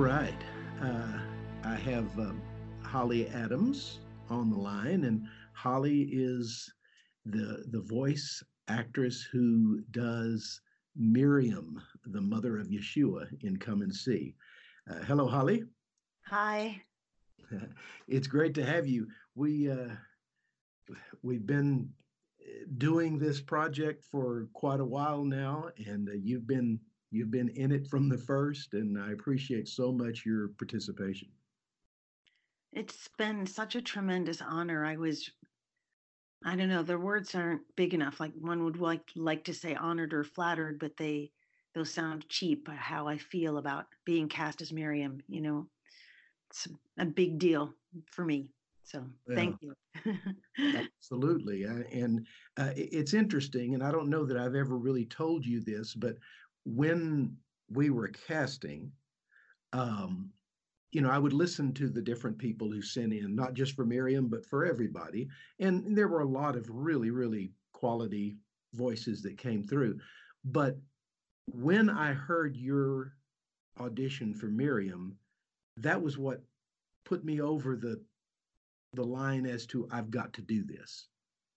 All right. Uh, I have um, Holly Adams on the line, and Holly is the the voice actress who does Miriam, the mother of Yeshua, in Come and See. Uh, hello, Holly. Hi. it's great to have you. We uh, we've been doing this project for quite a while now, and uh, you've been you've been in it from the first, and I appreciate so much your participation. It's been such a tremendous honor. I was, I don't know, the words aren't big enough. Like one would like like to say honored or flattered, but they those sound cheap. How I feel about being cast as Miriam, you know, it's a big deal for me. So yeah. thank you. Absolutely, and uh, it's interesting, and I don't know that I've ever really told you this, but when we were casting, um, you know, I would listen to the different people who sent in, not just for Miriam, but for everybody. And there were a lot of really, really quality voices that came through. But when I heard your audition for Miriam, that was what put me over the the line as to I've got to do this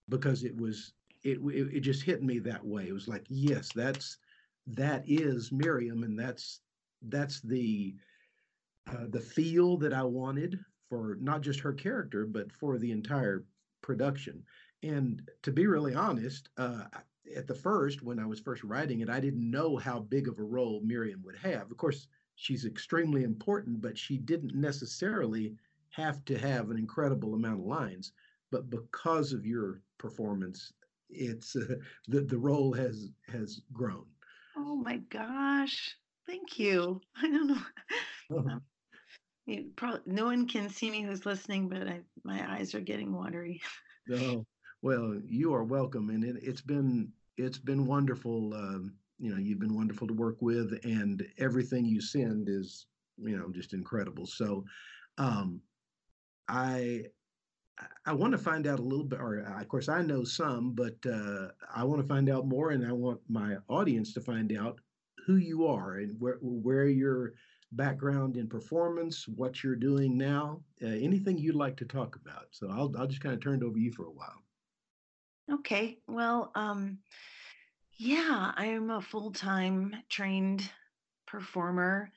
because it was it it, it just hit me that way. It was like, yes, that's that is Miriam, and that's that's the uh, the feel that I wanted for not just her character, but for the entire production. And to be really honest, uh, at the first, when I was first writing it, I didn't know how big of a role Miriam would have. Of course, she's extremely important, but she didn't necessarily have to have an incredible amount of lines. But because of your performance, it's uh, the the role has has grown. Oh my gosh. Thank you. I don't know. Uh-huh. You probably, no one can see me who's listening, but I, my eyes are getting watery. oh, well, you are welcome, and it, has been it's been wonderful. Um, you know, you've been wonderful to work with, and everything you send is you know just incredible. So, um, I I want to find out a little bit, or of course, I know some, but uh, I want to find out more, and I want my audience to find out who you are and where where your background in performance, what you're doing now, uh, anything you'd like to talk about. So I'll I'll just kind of turn it over to you for a while. Okay. Well, um, yeah, I am a full time trained performer,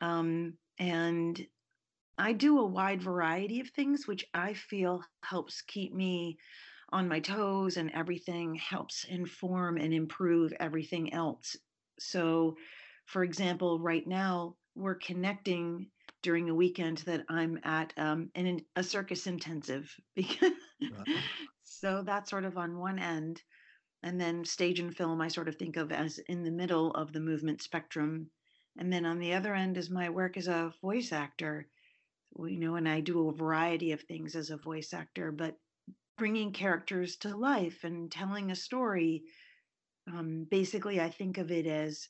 um, and I do a wide variety of things, which I feel helps keep me on my toes and everything helps inform and improve everything else. So, for example, right now we're connecting during a weekend that I'm at um, in a circus intensive because so that's sort of on one end. And then stage and film, I sort of think of as in the middle of the movement spectrum. And then on the other end is my work as a voice actor you know, and I do a variety of things as a voice actor, but bringing characters to life and telling a story. Um, basically, I think of it as,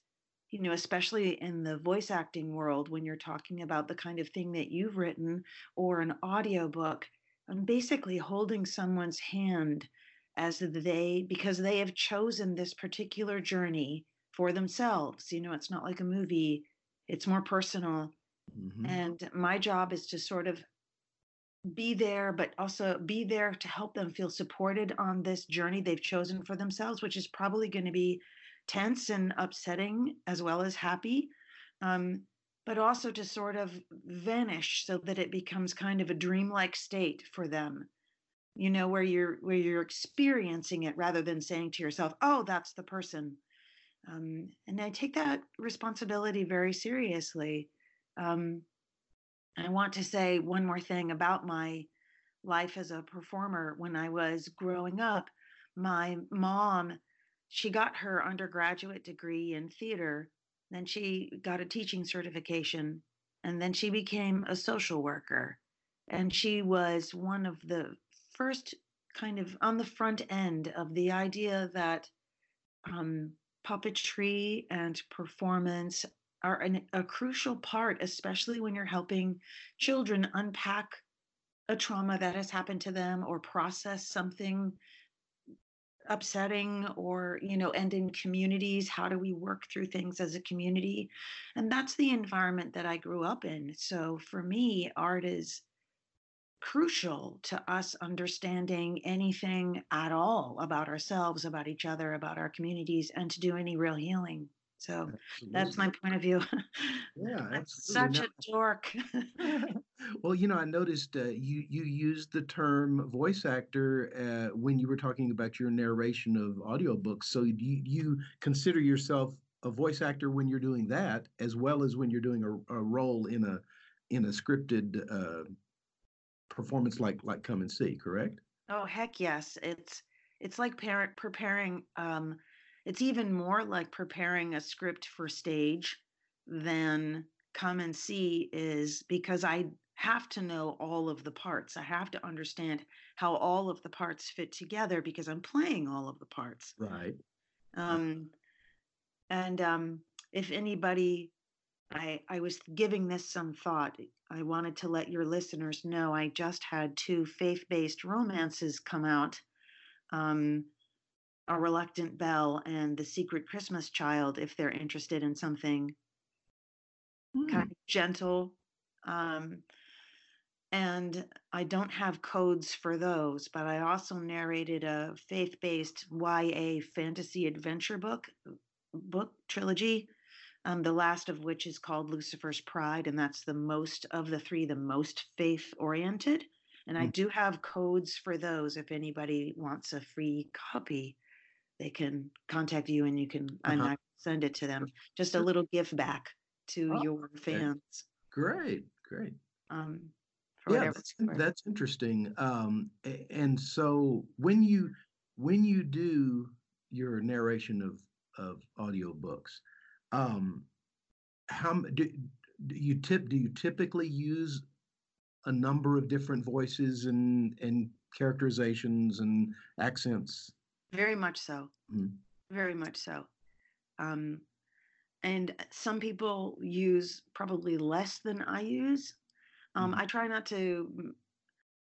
you know, especially in the voice acting world, when you're talking about the kind of thing that you've written or an audiobook, I'm basically holding someone's hand as they, because they have chosen this particular journey for themselves. You know, it's not like a movie, it's more personal Mm-hmm. And my job is to sort of be there, but also be there to help them feel supported on this journey they've chosen for themselves, which is probably going to be tense and upsetting as well as happy. Um, but also to sort of vanish so that it becomes kind of a dreamlike state for them you know where you're where you're experiencing it rather than saying to yourself oh that's the person um, and i take that responsibility very seriously um, I want to say one more thing about my life as a performer. When I was growing up, my mom, she got her undergraduate degree in theater, then she got a teaching certification, and then she became a social worker. And she was one of the first kind of on the front end of the idea that um, puppetry and performance are an, a crucial part, especially when you're helping children unpack a trauma that has happened to them or process something upsetting or you know and in communities. How do we work through things as a community? And that's the environment that i grew up in. So for me art is crucial to us understanding anything at all about ourselves about each other about our communities and to do any real healing so that's my point of view Yeah, i'm such a dork well, you know, I noticed uh, you you used the term voice actor uh, when you were talking about your narration of audiobooks. So do you, you consider yourself a voice actor when you're doing that, as well as when you're doing a, a role in a in a scripted uh, performance like like Come and See, correct? Oh, heck yes. It's it's like parent preparing um it's even more like preparing a script for stage than come and see is because I have to know all of the parts. I have to understand how all of the parts fit together because I'm playing all of the parts. Right. Um and um if anybody I I was giving this some thought. I wanted to let your listeners know I just had two faith-based romances come out. Um, A Reluctant Bell and The Secret Christmas Child, if they're interested in something kind Hmm. of gentle. Um, and I don't have codes for those, but I also narrated a faith-based YA fantasy adventure book book trilogy um, the last of which is called Lucifer's Pride, and that's the most of the three, the most faith oriented. And I Hmm. do have codes for those. If anybody wants a free copy, they can contact you and you can, Uh-huh. I send it to them. Just a little gift back to Oh, your fans Great. Great. um, Yeah, that's that's interesting. Um, and so when you when you do your narration of of audiobooks, um, how do, do you tip do you typically use a number of different voices and and characterizations and accents? Very much so. Mm, Very much so. Um, and some people use probably less than I use. Um, mhm. I try not to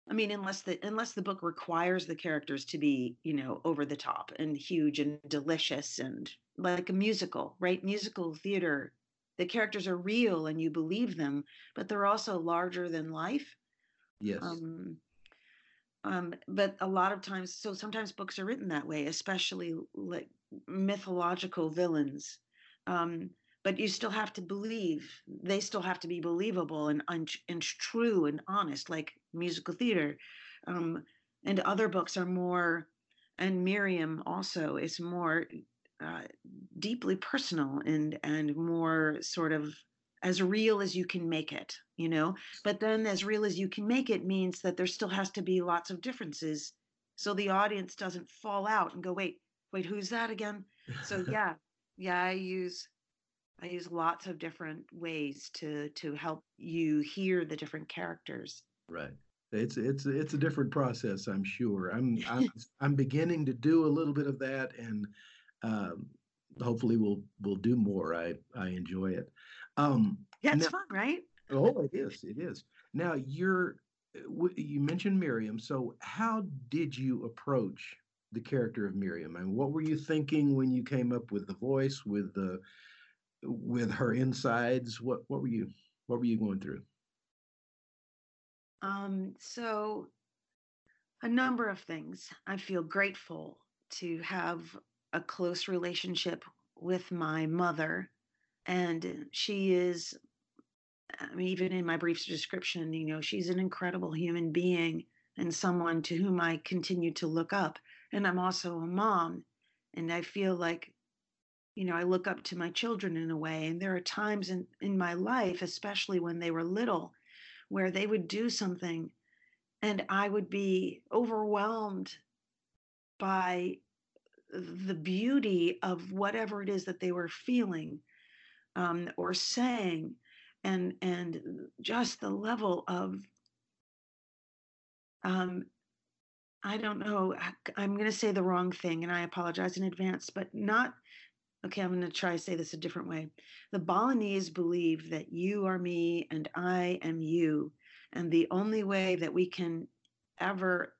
I mean, unless the unless the book requires the characters to be, you know, over the top and huge and delicious and like a musical, right? Musical theater, the characters are real and you believe them, but they're also larger than life. Yes. Um, um, but a lot of times, so sometimes books are written that way, especially like mythological villains. Um, but you still have to believe; they still have to be believable and and, and true and honest, like musical theater. Um, and other books are more, and Miriam also is more uh, deeply personal and and more sort of as real as you can make it, you know. But then as real as you can make it means that there still has to be lots of differences, so the audience doesn't fall out and go, wait, wait, who's that again? So yeah, yeah, I use I use lots of different ways to to help you hear the different characters. Right. It's it's it's a different process, I'm sure. I'm I'm I'm beginning to do a little bit of that, and um, hopefully we'll we'll do more. I I enjoy it. Um, Yeah, it's now, fun, right? oh, it is, it is. Now you're uh, you mentioned Miriam. So how did you approach the character of Miriam, and what were you thinking when you came up with the voice, with the with her insides? What what were you what were you going through? Um, so a number of things. I feel grateful to have a close relationship with my mother, and she is I mean, even in my brief description, you know, she's an incredible human being and someone to whom I continue to look up. And I'm also a mom. And I feel like, you know, I look up to my children in a way. And there are times in, in my life, especially when they were little, where they would do something and I would be overwhelmed by the beauty of whatever it is that they were feeling um, or saying and and just the level of um, I don't know. I- am going to say the wrong thing, and I apologize in advance, but not. Okay, I'm going to try to say this a different way. The Balinese believe that you are me and I am you, and the only way that we can ever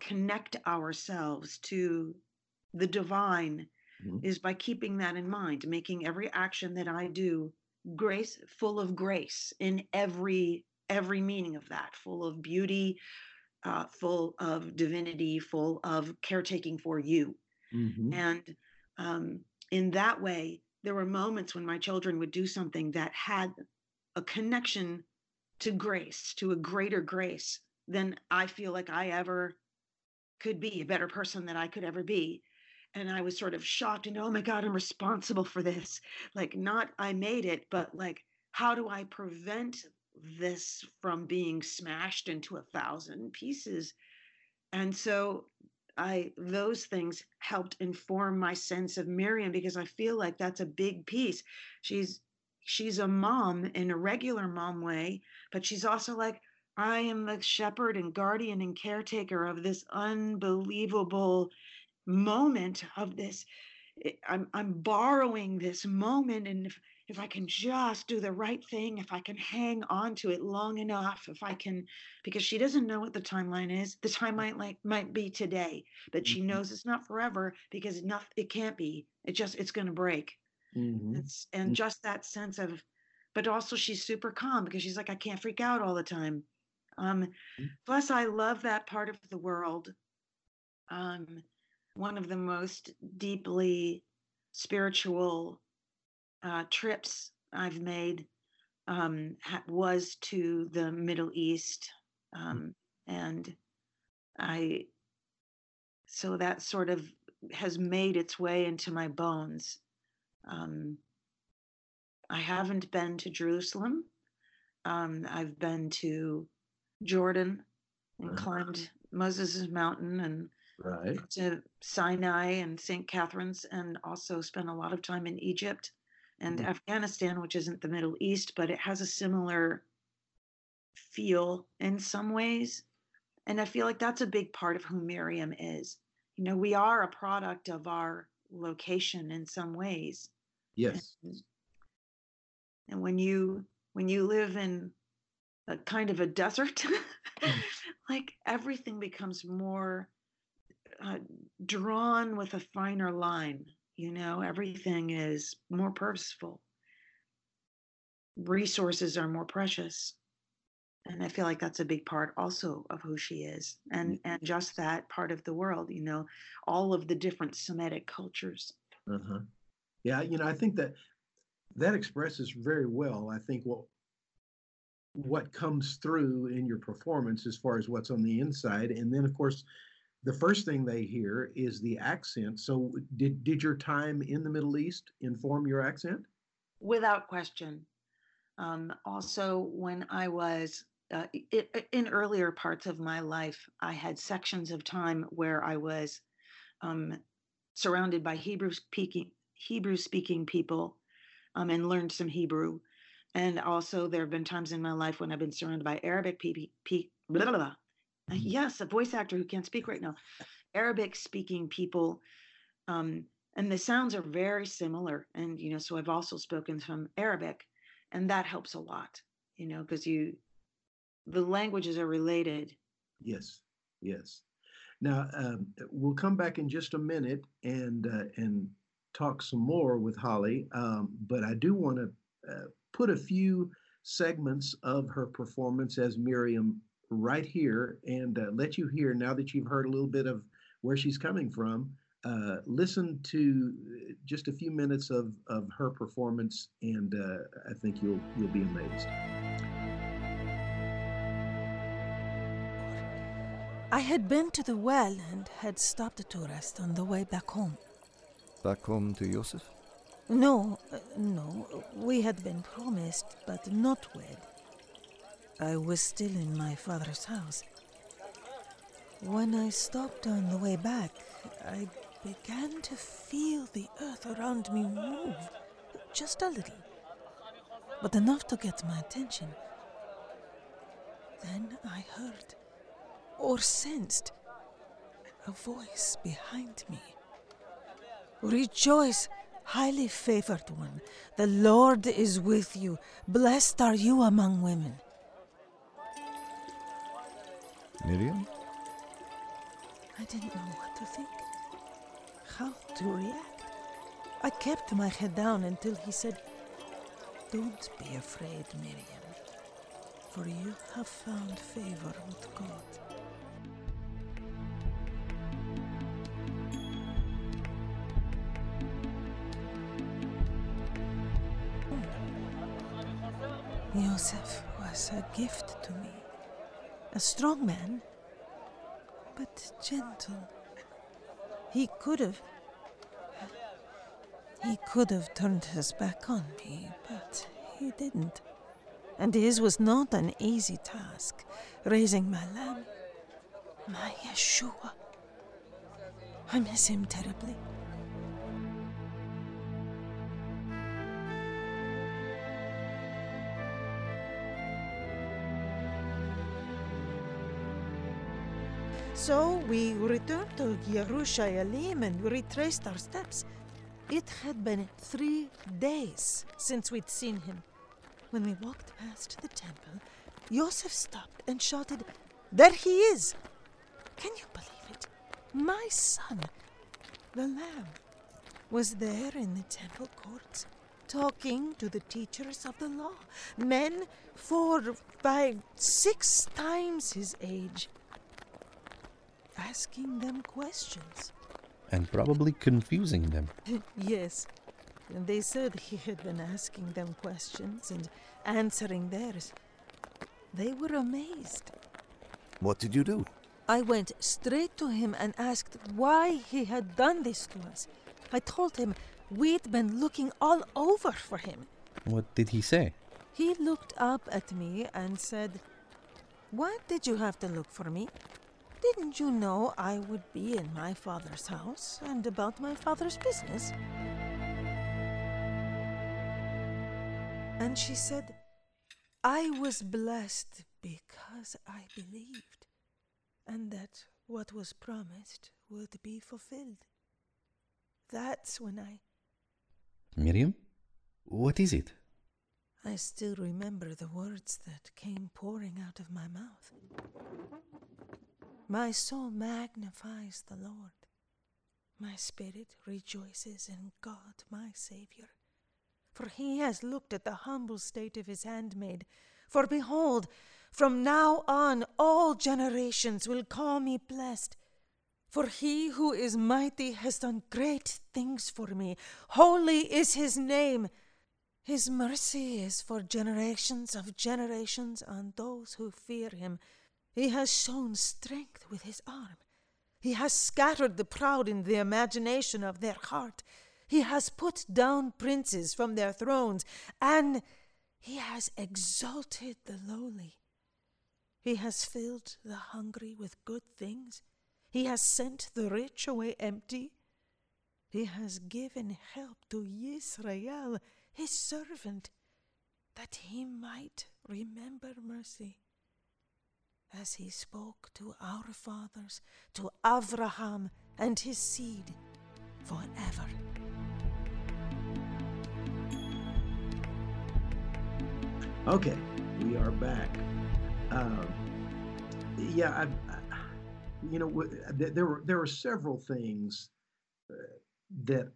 connect ourselves to the divine Mhm. is by keeping that in mind, making every action that I do grace full of grace in every every meaning of that, full of beauty, uh, full of divinity, full of caretaking for you. Mhm. And um, in that way, there were moments when my children would do something that had a connection to grace, to a greater grace than I feel like I ever could be, a better person than I could ever be. And I was sort of shocked and, oh my God, I'm responsible for this. Like, not I made it, but like, how do I prevent this from being smashed into a thousand pieces? And so I those things helped inform my sense of Miriam because I feel like that's a big piece. She's she's a mom in a regular mom way, but she's also like I am the shepherd and guardian and caretaker of this unbelievable moment of this I- I'm I'm borrowing this moment and if if I can just do the right thing, if I can hang on to it long enough, if I can because she doesn't know what the timeline is. The timeline like might be today, but she Mhm. knows it's not forever because not it can't be. It just it's going to break. Mhm. It's and just that sense of but also she's super calm because she's like I can't freak out all the time. Um Mhm. plus I love that part of the world. Um one of the most deeply spiritual uh, trips I've made um, ha- was to the Middle East, um, and I so that sort of has made its way into my bones. Um, I haven't been to Jerusalem. Um, I've been to Jordan and climbed Moses' mountain and Right. to Sinai and St. Catherine's, and also spent a lot of time in Egypt and Mhm. Afghanistan, which isn't the Middle East, but it has a similar feel in some ways. And I feel like that's a big part of who Miriam is. You know, we are a product of our location in some ways. Yes. And, and when you when you live in a kind of a desert, like everything becomes more uh, drawn with a finer line. You know, everything is more purposeful. Resources are more precious. And I feel like that's a big part also of who she is. And and just that part of the world, you know, all of the different Semitic cultures. Uh-huh. Yeah, you know, I think that that expresses very well, I think what what comes through in your performance as far as what's on the inside. And then of course, the first thing they hear is the accent. So did did your time in the Middle East inform your accent? without question. Um, also, when I was uh, i- i- in earlier parts of my life, I had sections of time where I was um, surrounded by Hebrew speaking Hebrew speaking people um, and learned some Hebrew. And also, there have been times in my life when I've been surrounded by Arabic people. Blah, blah, blah. Uh. Yes, a voice actor who can't speak right now. Arabic speaking people um, and the sounds are very similar and you know so i've also spoken some arabic and that helps a lot you know because you the languages are related Yes, yes. Now um, we'll come back in just a minute and uh, and talk some more with Holly. Um, but I do want to uh, put a few segments of her performance as Miriam right here and uh, let you hear now that you've heard a little bit of where she's coming from. Uh, listen to uh, just a few minutes of, of her performance, and uh, I think you'll you'll be amazed. I had been to the well and had stopped to rest on the way back home. Back home to Joseph? No, uh, no, we had been promised, but not wed. I was still in my father's house. When I stopped on the way back, I began to feel the earth around me move, just a little, but enough to get my attention. Then I heard, or sensed, a voice behind me. Rejoice, highly favored one. The Lord is with you. Blessed are you among women. Miriam? I didn't know what to think. how to react. I kept my head down until he said, Don't be afraid, Miriam, for you have found favor with God. Joseph was a gift to me. A strong man, but gentle. He could have. He could have turned his back on me, but he didn't. And his was not an easy task, raising my lamb, my Yeshua. I miss him terribly. So we returned to Yerushalayim and retraced our steps. It had been three days since we'd seen him. When we walked past the temple, Yosef stopped and shouted, There he is! Can you believe it? My son, the Lamb, was there in the temple courts, talking to the teachers of the law, men four, five, six times his age asking them questions. And probably confusing them. yes. And they said he had been asking them questions and answering theirs. They were amazed. What did you do? I went straight to him and asked why he had done this to us. I told him we'd been looking all over for him. What did he say? He looked up at me and said, Why did you have to look for me? Didn't you know I would be in my father's house and about my father's business? And she said, I was blessed because I believed, and that what was promised would be fulfilled. That's when I. Miriam? What is it? I still remember the words that came pouring out of my mouth. My soul magnifies the Lord. My spirit rejoices in God, my Saviour. For he has looked at the humble state of his handmaid. For behold, from now on all generations will call me blessed. For he who is mighty has done great things for me. Holy is his name. His mercy is for generations of generations on those who fear him. He has shown strength with his arm. He has scattered the proud in the imagination of their heart. He has put down princes from their thrones, and he has exalted the lowly. He has filled the hungry with good things. He has sent the rich away empty. He has given help to Israel, his servant, that he might remember mercy as he spoke to our fathers, to Abraham and his seed forever. Okay, we are back. Um, yeah, I, I, you know, there were there were several things uh, that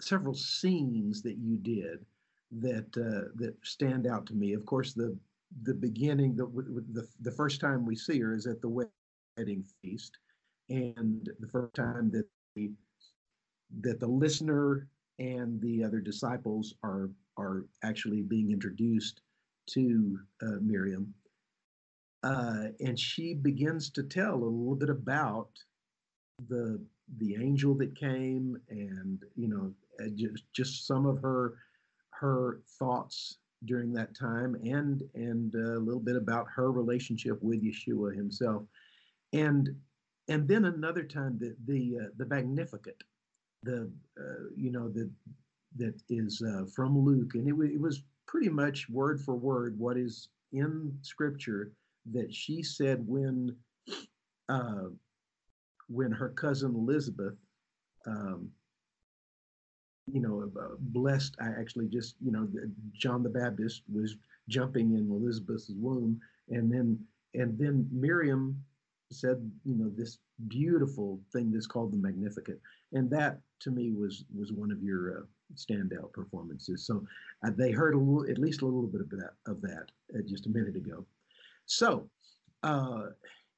several scenes that you did that uh, that stand out to me. Of course, the the beginning, the, the, the first time we see her is at the wedding feast. And the first time that the, that the listener and the other disciples are, are actually being introduced to uh, Miriam. Uh, and she begins to tell a little bit about the the angel that came and you know uh, just just some of her her thoughts during that time and and a little bit about her relationship with Yeshua himself. And and then another time the the uh, the magnificat the uh, you know the that is uh, from Luke. And it, it was pretty much word for word what is in scripture that she said when uh, when her cousin Elizabeth um, you know, uh, blessed. I actually just, you know, John the Baptist was jumping in Elizabeth's womb, and then and then Miriam said, you know, this beautiful thing that's called the Magnificat, and that to me was was one of your uh, standout performances. So uh, they heard a little, at least a little bit of that of that uh, just a minute ago. So, uh,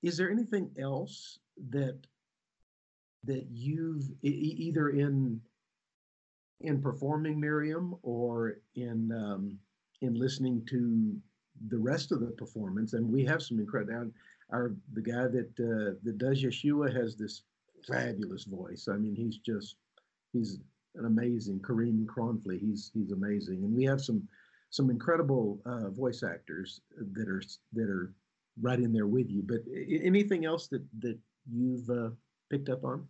is there anything else that that you've e- either in in performing Miriam or in um, in listening to the rest of the performance? And we have some incredible. Our the guy that uh, that does Yeshua has this fabulous voice. I mean, he's just he's an amazing Kareem Cronfley. He's he's amazing, and we have some some incredible uh, voice actors that are that are right in there with you. But anything else that that you've uh, picked up on?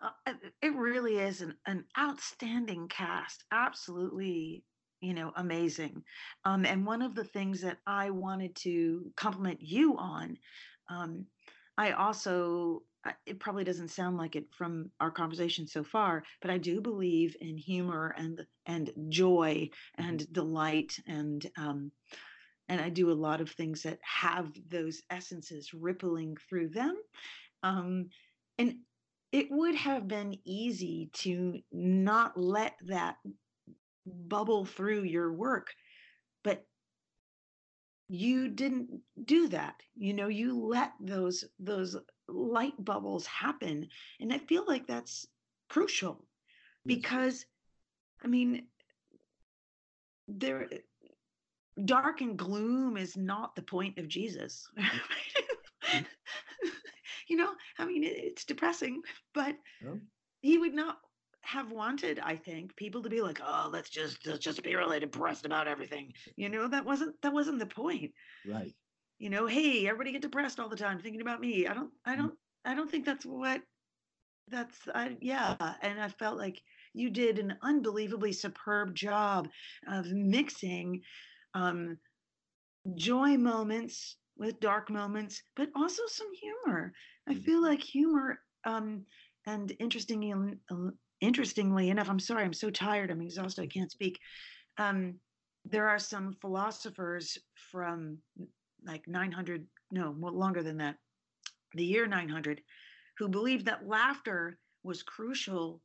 Uh, it really is an, an outstanding cast. Absolutely, you know, amazing. Um, and one of the things that I wanted to compliment you on, um, I also it probably doesn't sound like it from our conversation so far, but I do believe in humor and and joy Mm-hmm. and delight and um, and I do a lot of things that have those essences rippling through them. Um, and it would have been easy to not let that bubble through your work, but you didn't do that. You know you let those those light bubbles happen and i feel like that's crucial because i mean there dark and gloom is not the point of jesus you know i mean it, it's depressing but Oh. he would not have wanted i think people to be like oh let's just let's just be really depressed about everything you know that wasn't that wasn't the point Right. you know hey everybody get depressed all the time thinking about me i don't i don't i don't think that's what that's I, yeah and i felt like you did an unbelievably superb job of mixing um joy moments with dark moments but also some humor. I Mhm. feel like humor um and interestingly interestingly enough i'm sorry i'm so tired i'm exhausted i can't speak. Um there are some philosophers from like 900 no more longer than that the year 900 who believed that laughter was crucial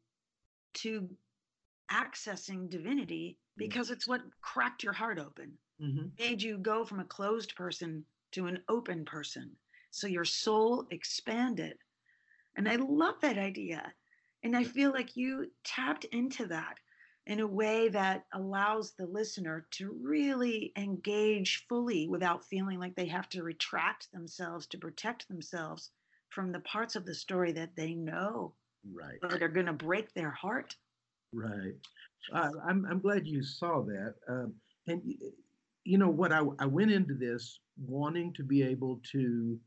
to accessing divinity because it's what cracked your heart open hmm made you go from a closed person to an open person so your soul expanded and i love that idea and i feel like you tapped into that in a way that allows the listener to really engage fully without feeling like they have to retract themselves to protect themselves from the parts of the story that they know Right. that are going to break their heart. Right. Uh, I'm I'm glad you saw that. Um, and you know what? I I went into this wanting to be able to,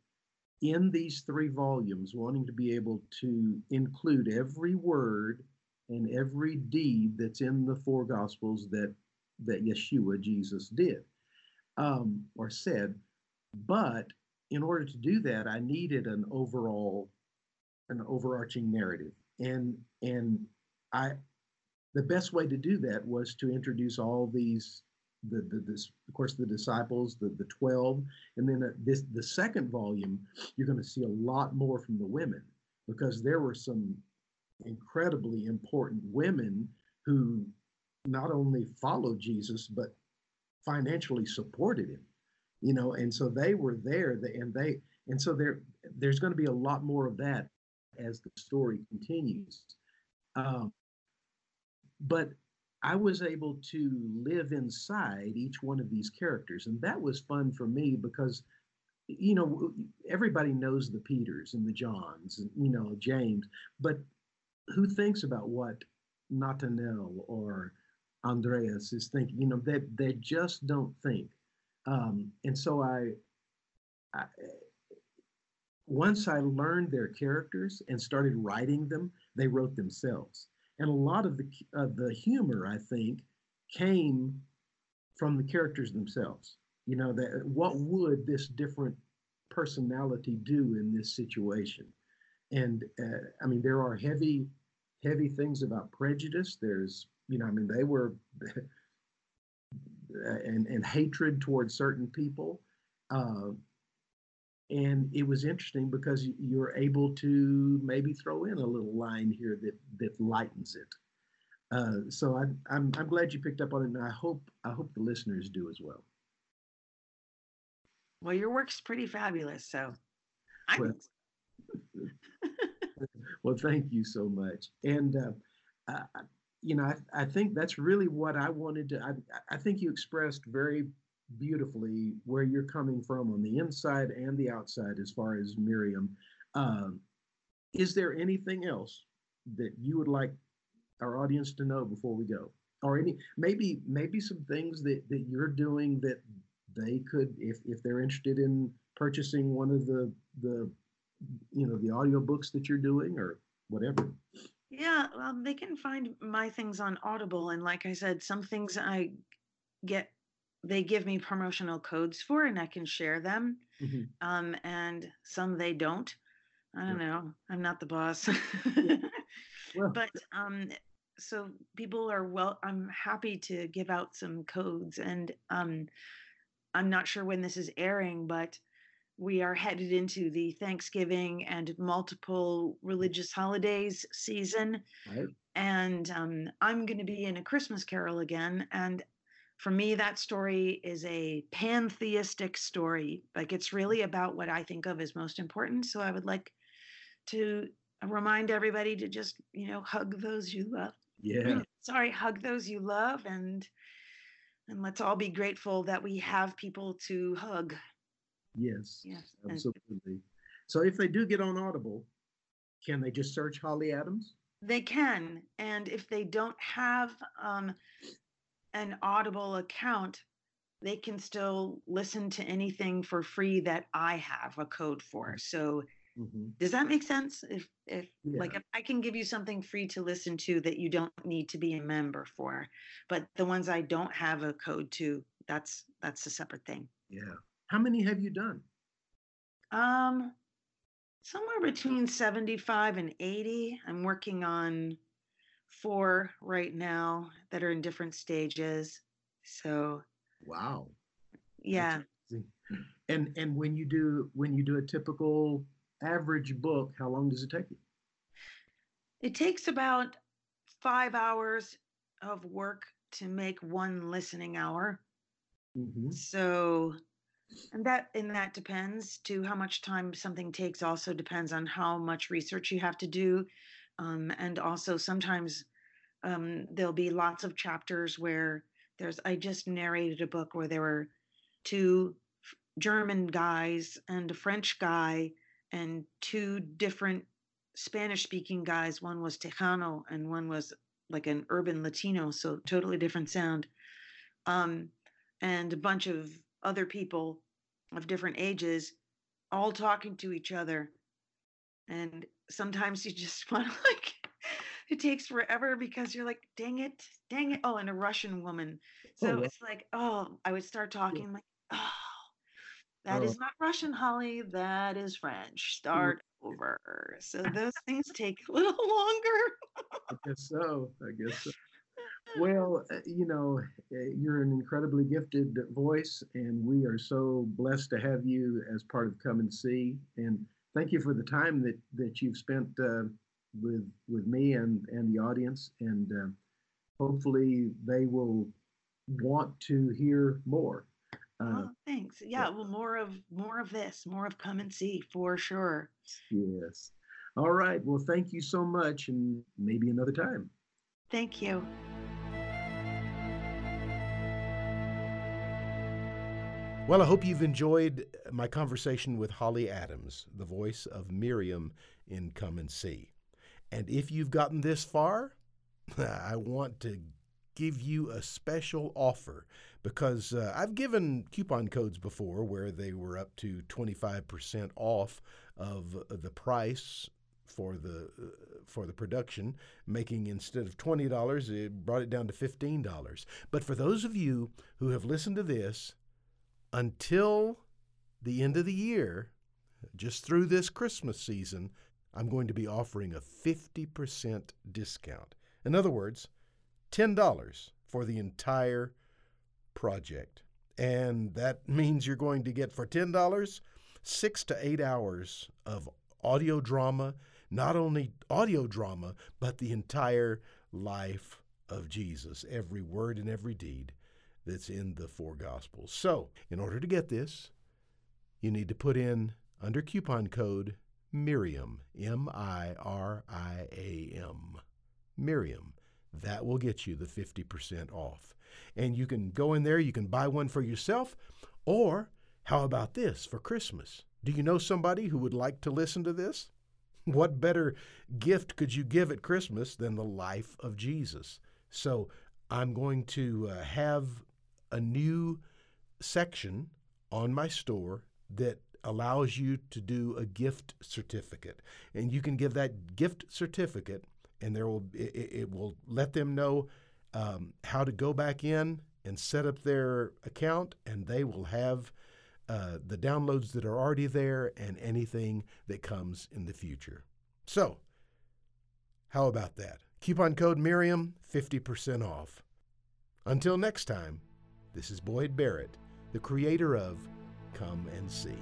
in these three volumes, wanting to be able to include every word and every deed that's in the four Gospels that that Yeshua Jesus did um, or said. But in order to do that, I needed an overall, an overarching narrative, and and I the best way to do that was to introduce all these the, the this of course the disciples the the 12 and then uh, this the second volume you're going to see a lot more from the women because there were some incredibly important women who not only followed Jesus but financially supported him you know and so they were there the- and they and so there there's going to be a lot more of that as the story continues. Um, but I was able to live inside each one of these characters, and that was fun for me because, you know, everybody knows the Peters and the Johns and you know James, but who thinks about what Nathaniel or Andreas is thinking? You know, they they just don't think, um, and so I, I once I learned their characters and started writing them, they wrote themselves and a lot of the of the humor I think came from the characters themselves. You know that what would this different personality do in this situation? And uh, I mean, there are heavy, heavy things about prejudice. There's, you know, I mean, they were, and and hatred towards certain people, uh, and it was interesting because you're able to maybe throw in a little line here that that lightens it. Uh, so I, I'm I'm glad you picked up on it, and I hope I hope the listeners do as well. Well, your work's pretty fabulous, so I'm Well, well, thank you so much. And, uh, I, I- you know, I, I think that's really what I wanted to, I, I think you expressed very beautifully where you're coming from on the inside and the outside as far as Miriam. Um, is there anything else that you would like our audience to know before we go? Or any, maybe, maybe some things that, that you're doing that they could, if, if they're interested in purchasing one of the, the you know the audiobooks that you're doing or whatever Yeah, well, they can find my things on Audible. And like I said, some things I get, they give me promotional codes for, and I can share them. Mhm. Um, and some they don't. I don't know. I'm not the boss. well but um, so people are well, I'm happy to give out some codes. And um, I'm not sure when this is airing, but we are headed into the Thanksgiving and multiple religious holidays season right and um, I'm going to be in a Christmas Carol again. And for me, that story is a pantheistic story. Like it's really about what I think of as most important. So I would like to remind everybody to just, you know, hug those you love. yeah Sorry, hug those you love, and and let's all be grateful that we have people to hug. yes Yes, absolutely so if they do get on audible can they just search holly adams They can. And if they don't have um, an Audible account, they can still listen to anything for free that I have a code for. So Mhm. does that make sense? If if like if I can give you something free to listen to that you don't need to be a member for, but the ones I don't have a code to, that's that's a separate thing. yeah how many have you done Um, somewhere between 75 and 80. I'm working on four right now that are in different stages. So, wow yeah. and and when you do when you do a typical average book how long does it take you It takes about five hours of work to make one listening hour. Mhm. So, and that and that depends to how much time something takes. Also depends on how much research you have to do, um, and also sometimes um, there'll be lots of chapters where there's. I just narrated a book where there were two German guys and a French guy and two different Spanish-speaking guys. One was Tejano and one was like an urban Latino, so totally different sound. Um, and a bunch of other people of different ages all talking to each other and sometimes you just want to like it takes forever because you're like dang it dang it oh and a russian woman so Oh, it's like oh i would start talking like oh that is Oh. not russian holly that is french start over so those things take a little longer I guess so. I guess so. Well, uh, you know, uh, you're an incredibly gifted voice, and we are so blessed to have you as part of Come and See. And thank you for the time that that you've spent uh, with with me and and the audience. And uh, hopefully, they will want to hear more. Uh, oh, thanks yeah well more of more of this more of come and see for sure yes. All right. Well, thank you so much, and maybe another time. thank you Well, I hope you've enjoyed my conversation with Holly Adams, the voice of Miriam in Come and See. And if you've gotten this far, I want to give you a special offer because uh, I've given coupon codes before where they were up to 25% off of the price for the uh, for the production making instead of $20 it brought it down to $15 but for those of you who have listened to this until the end of the year, just through this Christmas season, I'm going to be offering a 50% discount. In other words, $10 for the entire project. And that means you're going to get for $10 six to eight hours of audio drama, not only audio drama, but the entire life of Jesus, every word and every deed that's in the four Gospels. So, in order to get this, you need to put in under coupon code Miriam, M I R I A M. Miriam. That will get you the 50% off. And you can go in there, you can buy one for yourself, or how about this for Christmas? Do you know somebody who would like to listen to this? What better gift could you give at Christmas than the life of Jesus? So I'm going to uh, have a new section on my store that allows you to do a gift certificate. And you can give that gift certificate, and there will it, it will let them know um, how to go back in and set up their account, and they will have uh, the downloads that are already there and anything that comes in the future. So, how about that? Coupon code Miriam, 50% off. Until next time, this is Boyd Barrett, the creator of Come and See.